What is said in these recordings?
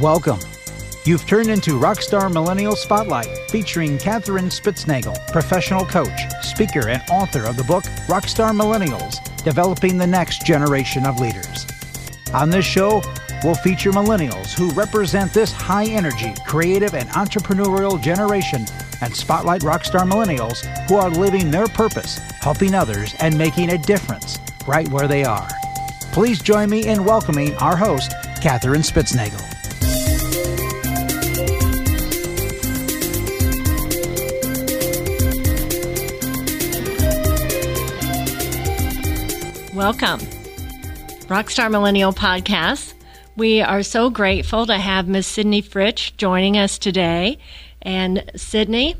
Welcome. You've turned into Rockstar Millennial Spotlight, featuring Catherine Spitznagel, professional coach, speaker, and author of the book Rockstar Millennials Developing the Next Generation of Leaders. On this show, we'll feature millennials who represent this high energy, creative, and entrepreneurial generation and spotlight rockstar millennials who are living their purpose, helping others, and making a difference right where they are. Please join me in welcoming our host, Catherine Spitznagel. Welcome. Rockstar Millennial Podcast. We are so grateful to have Miss Sydney Fritsch joining us today. And Sydney,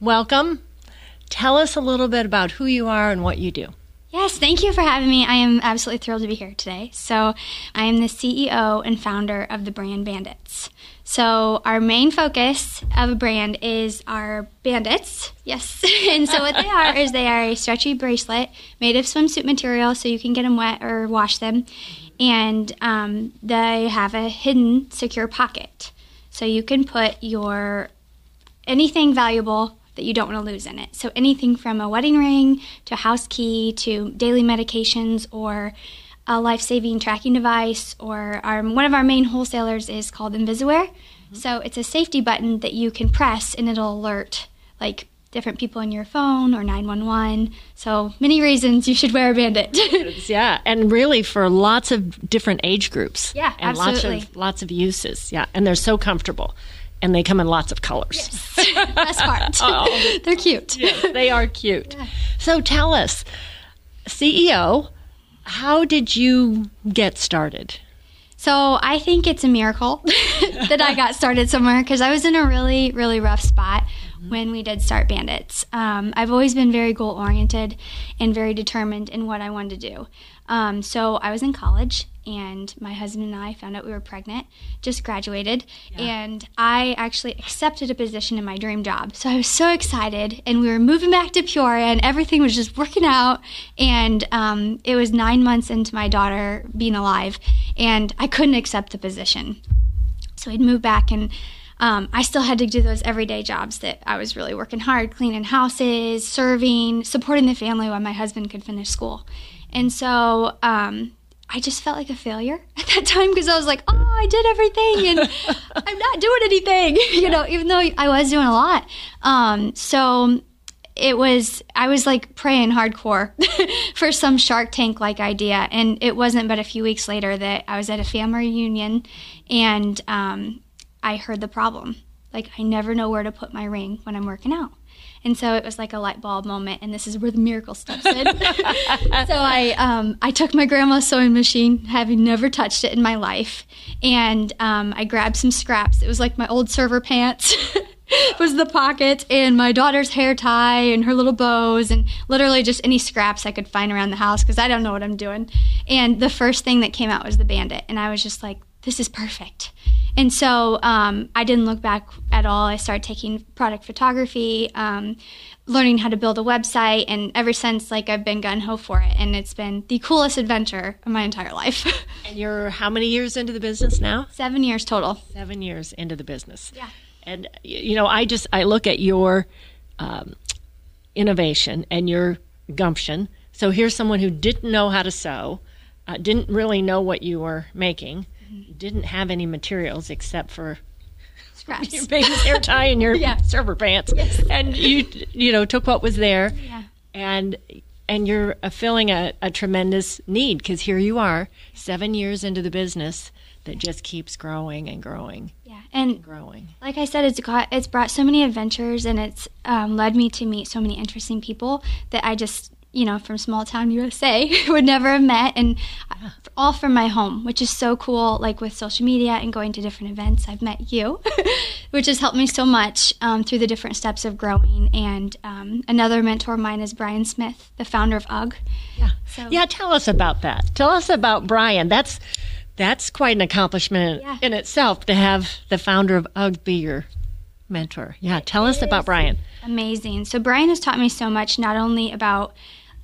welcome. Tell us a little bit about who you are and what you do. Yes, thank you for having me. I am absolutely thrilled to be here today. So, I am the CEO and founder of the brand Bandits. So, our main focus of a brand is our bandits. Yes. and so, what they are is they are a stretchy bracelet made of swimsuit material so you can get them wet or wash them. And um, they have a hidden secure pocket. So, you can put your anything valuable that you don't want to lose in it. So anything from a wedding ring to a house key to daily medications or a life-saving tracking device or our, one of our main wholesalers is called Invisaware. Mm-hmm. So it's a safety button that you can press and it'll alert like different people in your phone or 911. So many reasons you should wear a bandit. yeah, and really for lots of different age groups. Yeah, and absolutely. lots of lots of uses. Yeah, and they're so comfortable and they come in lots of colors. Yes. Best part. oh. They're cute. Yes, they are cute. Yeah. So tell us, CEO, how did you get started? So I think it's a miracle that I got started somewhere because I was in a really, really rough spot mm-hmm. when we did start Bandits. Um, I've always been very goal oriented and very determined in what I wanted to do. Um, so I was in college and my husband and I found out we were pregnant, just graduated, yeah. and I actually accepted a position in my dream job. So I was so excited, and we were moving back to Peoria, and everything was just working out. And um, it was nine months into my daughter being alive, and I couldn't accept the position. So we'd move back and um, I still had to do those everyday jobs that I was really working hard, cleaning houses, serving, supporting the family while my husband could finish school. And so um, I just felt like a failure at that time because I was like, oh, I did everything and I'm not doing anything, you know, even though I was doing a lot. Um, so it was, I was like praying hardcore for some Shark Tank like idea. And it wasn't but a few weeks later that I was at a family reunion and um, I heard the problem. Like, I never know where to put my ring when I'm working out. And so it was like a light bulb moment, and this is where the miracle steps in. so I um, I took my grandma's sewing machine, having never touched it in my life, and um, I grabbed some scraps. It was like my old server pants. was the pocket and my daughter's hair tie and her little bows and literally just any scraps I could find around the house because I don't know what I'm doing. And the first thing that came out was the bandit, and I was just like, this is perfect. And so um, I didn't look back at all. I started taking product photography, um, learning how to build a website, and ever since, like I've been gun ho for it, and it's been the coolest adventure of my entire life. and you're how many years into the business now? Seven years total. Seven years into the business. Yeah. And you know, I just I look at your um, innovation and your gumption. So here's someone who didn't know how to sew, uh, didn't really know what you were making didn't have any materials except for scraps, your baby's hair tie and your yeah. server pants, yes. and you you know took what was there, yeah. and and you're uh, filling a, a tremendous need because here you are, seven years into the business that just keeps growing and growing. Yeah, and, and growing. Like I said, it's got it's brought so many adventures, and it's um, led me to meet so many interesting people that I just you know, from small town USA would never have met, and all from my home, which is so cool. Like with social media and going to different events, I've met you, which has helped me so much um, through the different steps of growing. And um, another mentor of mine is Brian Smith, the founder of UGG. Yeah, so, yeah. Tell us about that. Tell us about Brian. That's that's quite an accomplishment yeah. in itself to have the founder of UGG be your mentor. Yeah, tell it us about Brian. Amazing. So Brian has taught me so much, not only about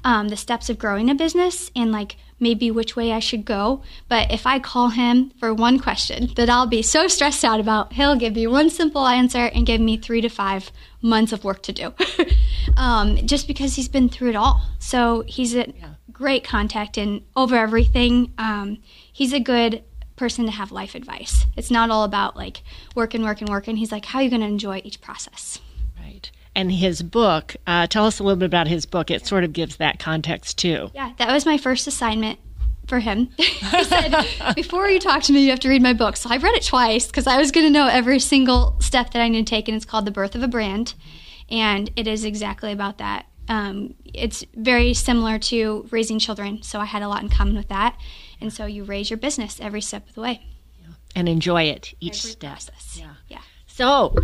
um, the steps of growing a business and like maybe which way I should go. But if I call him for one question that I'll be so stressed out about, he'll give me one simple answer and give me three to five months of work to do. um, just because he's been through it all. So he's a yeah. great contact and over everything. Um, he's a good person to have life advice. It's not all about like work and work and work. And he's like, how are you going to enjoy each process? And his book, uh, tell us a little bit about his book. It sort of gives that context too. Yeah, that was my first assignment for him. he said, Before you talk to me, you have to read my book. So I've read it twice because I was going to know every single step that I need to take. And it's called The Birth of a Brand. And it is exactly about that. Um, it's very similar to raising children. So I had a lot in common with that. And so you raise your business every step of the way. Yeah. And enjoy it each every step. Process. Yeah. Yeah. So,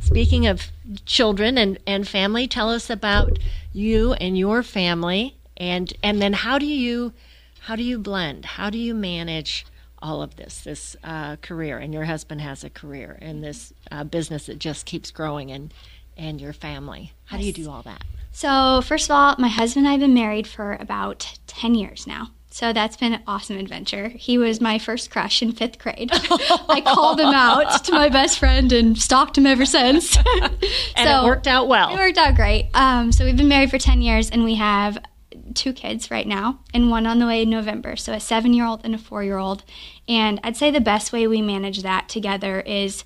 speaking of children and, and family, tell us about you and your family and and then how do you how do you blend? How do you manage all of this, this uh, career? And your husband has a career and this uh, business that just keeps growing and, and your family. How yes. do you do all that? So, first of all, my husband and I have been married for about 10 years now. So that's been an awesome adventure. He was my first crush in fifth grade. I called him out to my best friend and stalked him ever since. and so it worked out well. It worked out great. Um, so we've been married for 10 years and we have two kids right now and one on the way in November. So a seven year old and a four year old. And I'd say the best way we manage that together is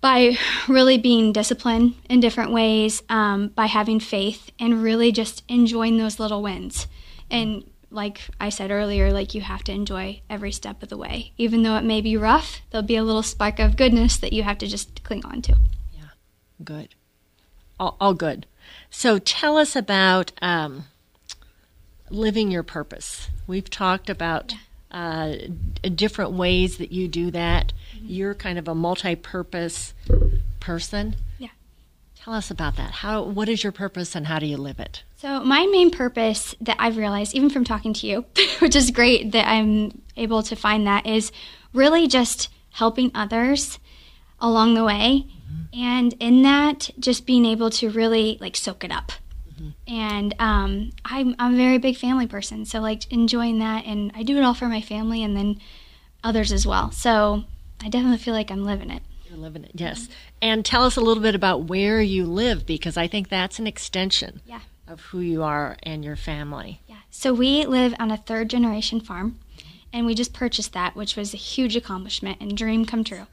by really being disciplined in different ways, um, by having faith and really just enjoying those little wins. And like I said earlier, like you have to enjoy every step of the way. Even though it may be rough, there'll be a little spark of goodness that you have to just cling on to. Yeah, good. All, all good. So tell us about um, living your purpose. We've talked about uh, different ways that you do that. Mm-hmm. You're kind of a multi-purpose person. Tell us about that. How? What is your purpose, and how do you live it? So my main purpose that I've realized, even from talking to you, which is great that I'm able to find that, is really just helping others along the way, mm-hmm. and in that, just being able to really like soak it up Mm-hmm. And um, I'm, I'm a very big family person, so like enjoying that, and I do it all for my family and then others as well. So I definitely feel like I'm living it. You're living it, yes. Mm-hmm. And tell us a little bit about where you live because I think that's an extension yeah. of who you are and your family. Yeah. So we live on a third generation farm, and we just purchased that, which was a huge accomplishment and dream come true.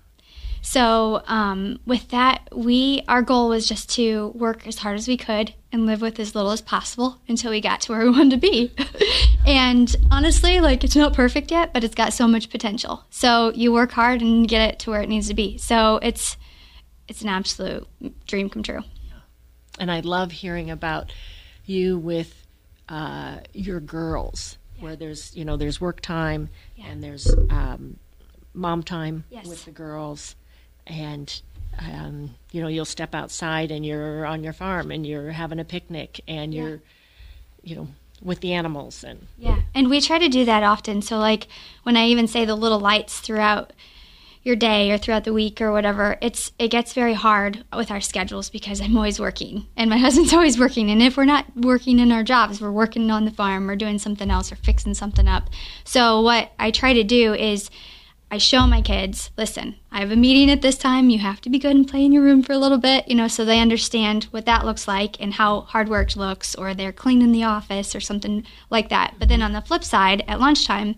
So um, with that, we our goal was just to work as hard as we could and live with as little as possible until we got to where we wanted to be. and honestly, like it's not perfect yet, but it's got so much potential. So you work hard and get it to where it needs to be. So it's it's an absolute dream come true. And I love hearing about you with uh, your girls, yeah. where there's you know there's work time yeah. and there's um, mom time yes. with the girls and um, you know you'll step outside and you're on your farm and you're having a picnic and yeah. you're you know with the animals and yeah. And we try to do that often. So like when i even say the little lights throughout your day or throughout the week or whatever it's it gets very hard with our schedules because i'm always working and my husband's always working. And if we're not working in our jobs we're working on the farm or doing something else or fixing something up. So what i try to do is I show my kids, listen, I have a meeting at this time. You have to be good and play in your room for a little bit, you know, so they understand what that looks like and how hard work looks, or they're cleaning the office or something like that. But then on the flip side, at lunchtime,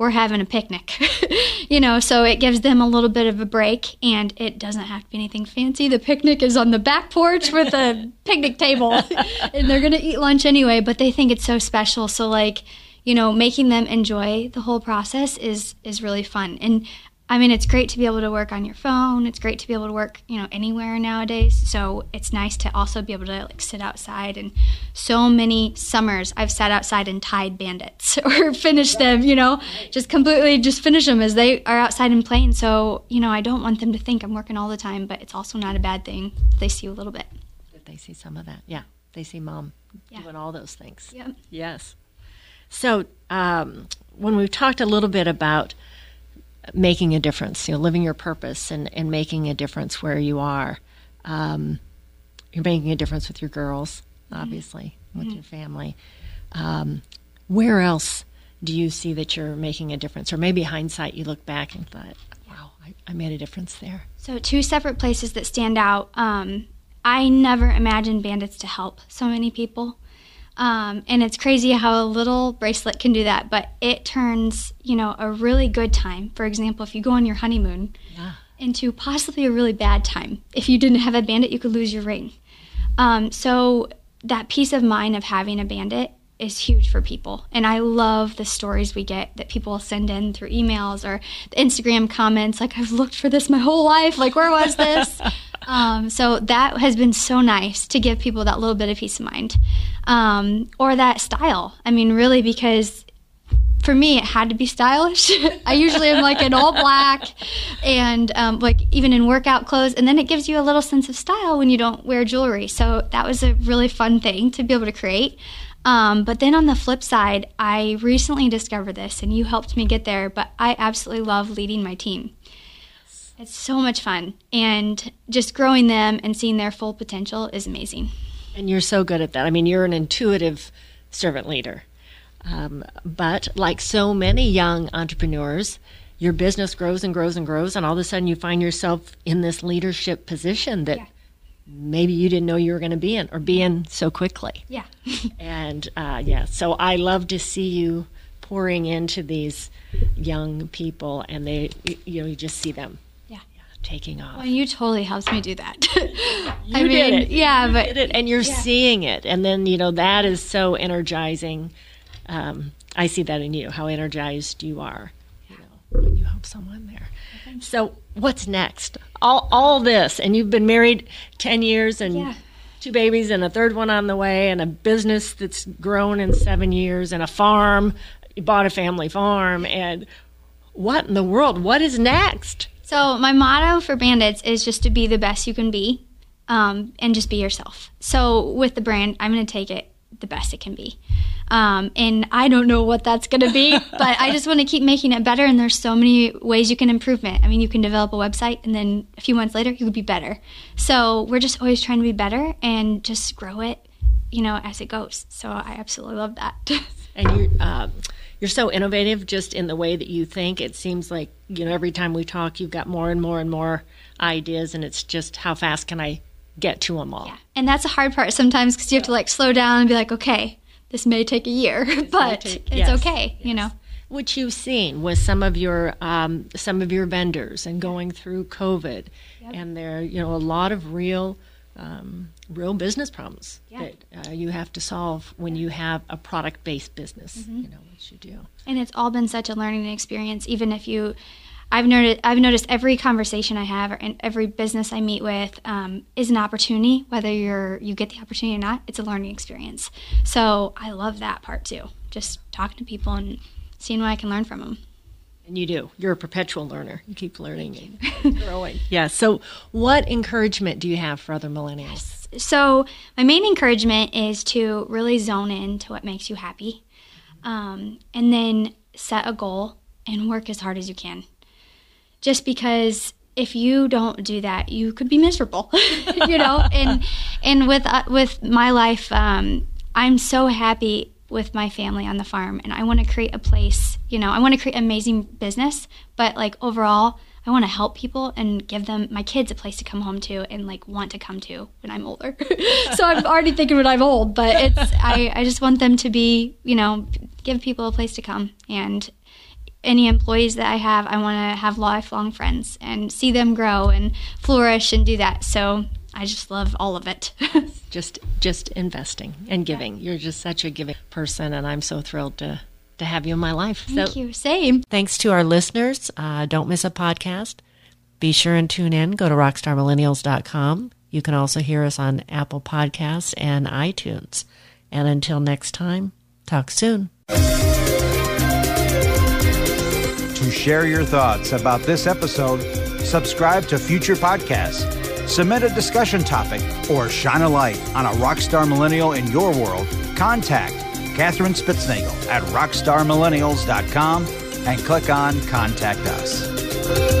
we're having a picnic, you know, so it gives them a little bit of a break and it doesn't have to be anything fancy. The picnic is on the back porch with a picnic table and they're going to eat lunch anyway, but they think it's so special. So, like, you know, making them enjoy the whole process is is really fun. And I mean, it's great to be able to work on your phone. It's great to be able to work, you know, anywhere nowadays. So it's nice to also be able to like sit outside. And so many summers I've sat outside and tied bandits or finished them, you know, just completely just finish them as they are outside and playing. So, you know, I don't want them to think I'm working all the time, but it's also not a bad thing if they see a little bit. If they see some of that, yeah. They see mom yeah. doing all those things. Yep. Yes. So, um, when we've talked a little bit about making a difference, you know, living your purpose and, and making a difference where you are, um, you're making a difference with your girls, obviously, mm-hmm. with your family. Um, where else do you see that you're making a difference? Or maybe hindsight, you look back and thought, wow, I, I made a difference there. So, two separate places that stand out. Um, I never imagined bandits to help so many people. Um, and it's crazy how a little bracelet can do that, but it turns, you know, a really good time. For example, if you go on your honeymoon, Yeah. into possibly a really bad time. If you didn't have a bandit, you could lose your ring. Um, so that peace of mind of having a bandit is huge for people. And I love the stories we get that people send in through emails or Instagram comments like, I've looked for this my whole life. Like, where was this? um, so that has been so nice to give people that little bit of peace of mind. Um, or that style. I mean, really, because for me, it had to be stylish. I usually am like in all black and um, like even in workout clothes. And then it gives you a little sense of style when you don't wear jewelry. So that was a really fun thing to be able to create. Um, but then on the flip side, I recently discovered this and you helped me get there, but I absolutely love leading my team. It's so much fun. And just growing them and seeing their full potential is amazing. And you're so good at that. I mean, you're an intuitive servant leader. Um, but like so many young entrepreneurs, your business grows and grows and grows, and all of a sudden you find yourself in this leadership position that Yeah. maybe you didn't know you were going to be in or be in so quickly. Yeah. And uh, yeah, so I love to see you pouring into these young people, and they, you- know, you just see them. Taking off. Well, you totally helped me do that. You I mean, did it. yeah, You but it, and you're seeing it, and then you know that is so energizing. Um, I see that in you, how energized you are. You know, when you help someone there. So, what's next? All all this, and you've been married ten years, and Yeah. two babies, and a third one on the way, and a business that's grown in seven years, and a farm. You bought a family farm, and what in the world? What is next? So my motto for Bandits is just to be the best you can be, um, and just be yourself. So with the brand, I'm going to take it the best it can be, um, and I don't know what that's going to be, but I just want to keep making it better. And there's so many ways you can improve it. I mean, you can develop a website, and then a few months later, you could be better. So we're just always trying to be better and just grow it, you know, as it goes. So I absolutely love that. and you're um, you're so innovative just in the way that you think. It seems like you know every time we talk, you've got more and more and more ideas, and it's just how fast can I get to them all? Yeah. And that's a hard part sometimes because you have to like slow down and be like, okay, this may take a year, but take- it's yes, okay, you know. Which you've seen with some of your um, some of your vendors and going through COVID, and there you know a lot of real. Um, real business problems Yeah. that uh, you have to solve when you have a product-based business, Mm-hmm. you know, which you do. And it's all been such a learning experience. Even if you, I've noticed, I've noticed every conversation I have and every business I meet with um, is an opportunity. Whether you're you get the opportunity or not, it's a learning experience. So I love that part too. Just talking to people and seeing what I can learn from them. And you do. You're a perpetual learner. You keep learning and growing. Yeah. So, what encouragement do you have for other millennials? so my main encouragement is to really zone in to what makes you happy um, and then set a goal and work as hard as you can just because if you don't do that you could be miserable you know and and with uh, with my life um, i'm so happy with my family on the farm and i want to create a place you know i want to create amazing business but like overall I want to help people and give them my kids a place to come home to and like want to come to when I'm older. so I'm already thinking when I'm old, but it's I, I just want them to be, you know, give people a place to come and any employees that I have, I want to have lifelong friends and see them grow and flourish and do that. So I just love all of it. Just just investing and giving. You're just such a giving person, and I'm so thrilled to to have you in my life. Thank you. Same. Thanks to our listeners. Uh, don't miss a podcast. Be sure and tune in. Go to rockstarmillennials.com. You can also hear us on Apple Podcasts and iTunes. And until next time, talk soon. To share your thoughts about this episode, subscribe to future podcasts, submit a discussion topic, or shine a light on a rockstar millennial in your world, contact Catherine Spitznagel at rockstarmillennials.com and click on Contact Us.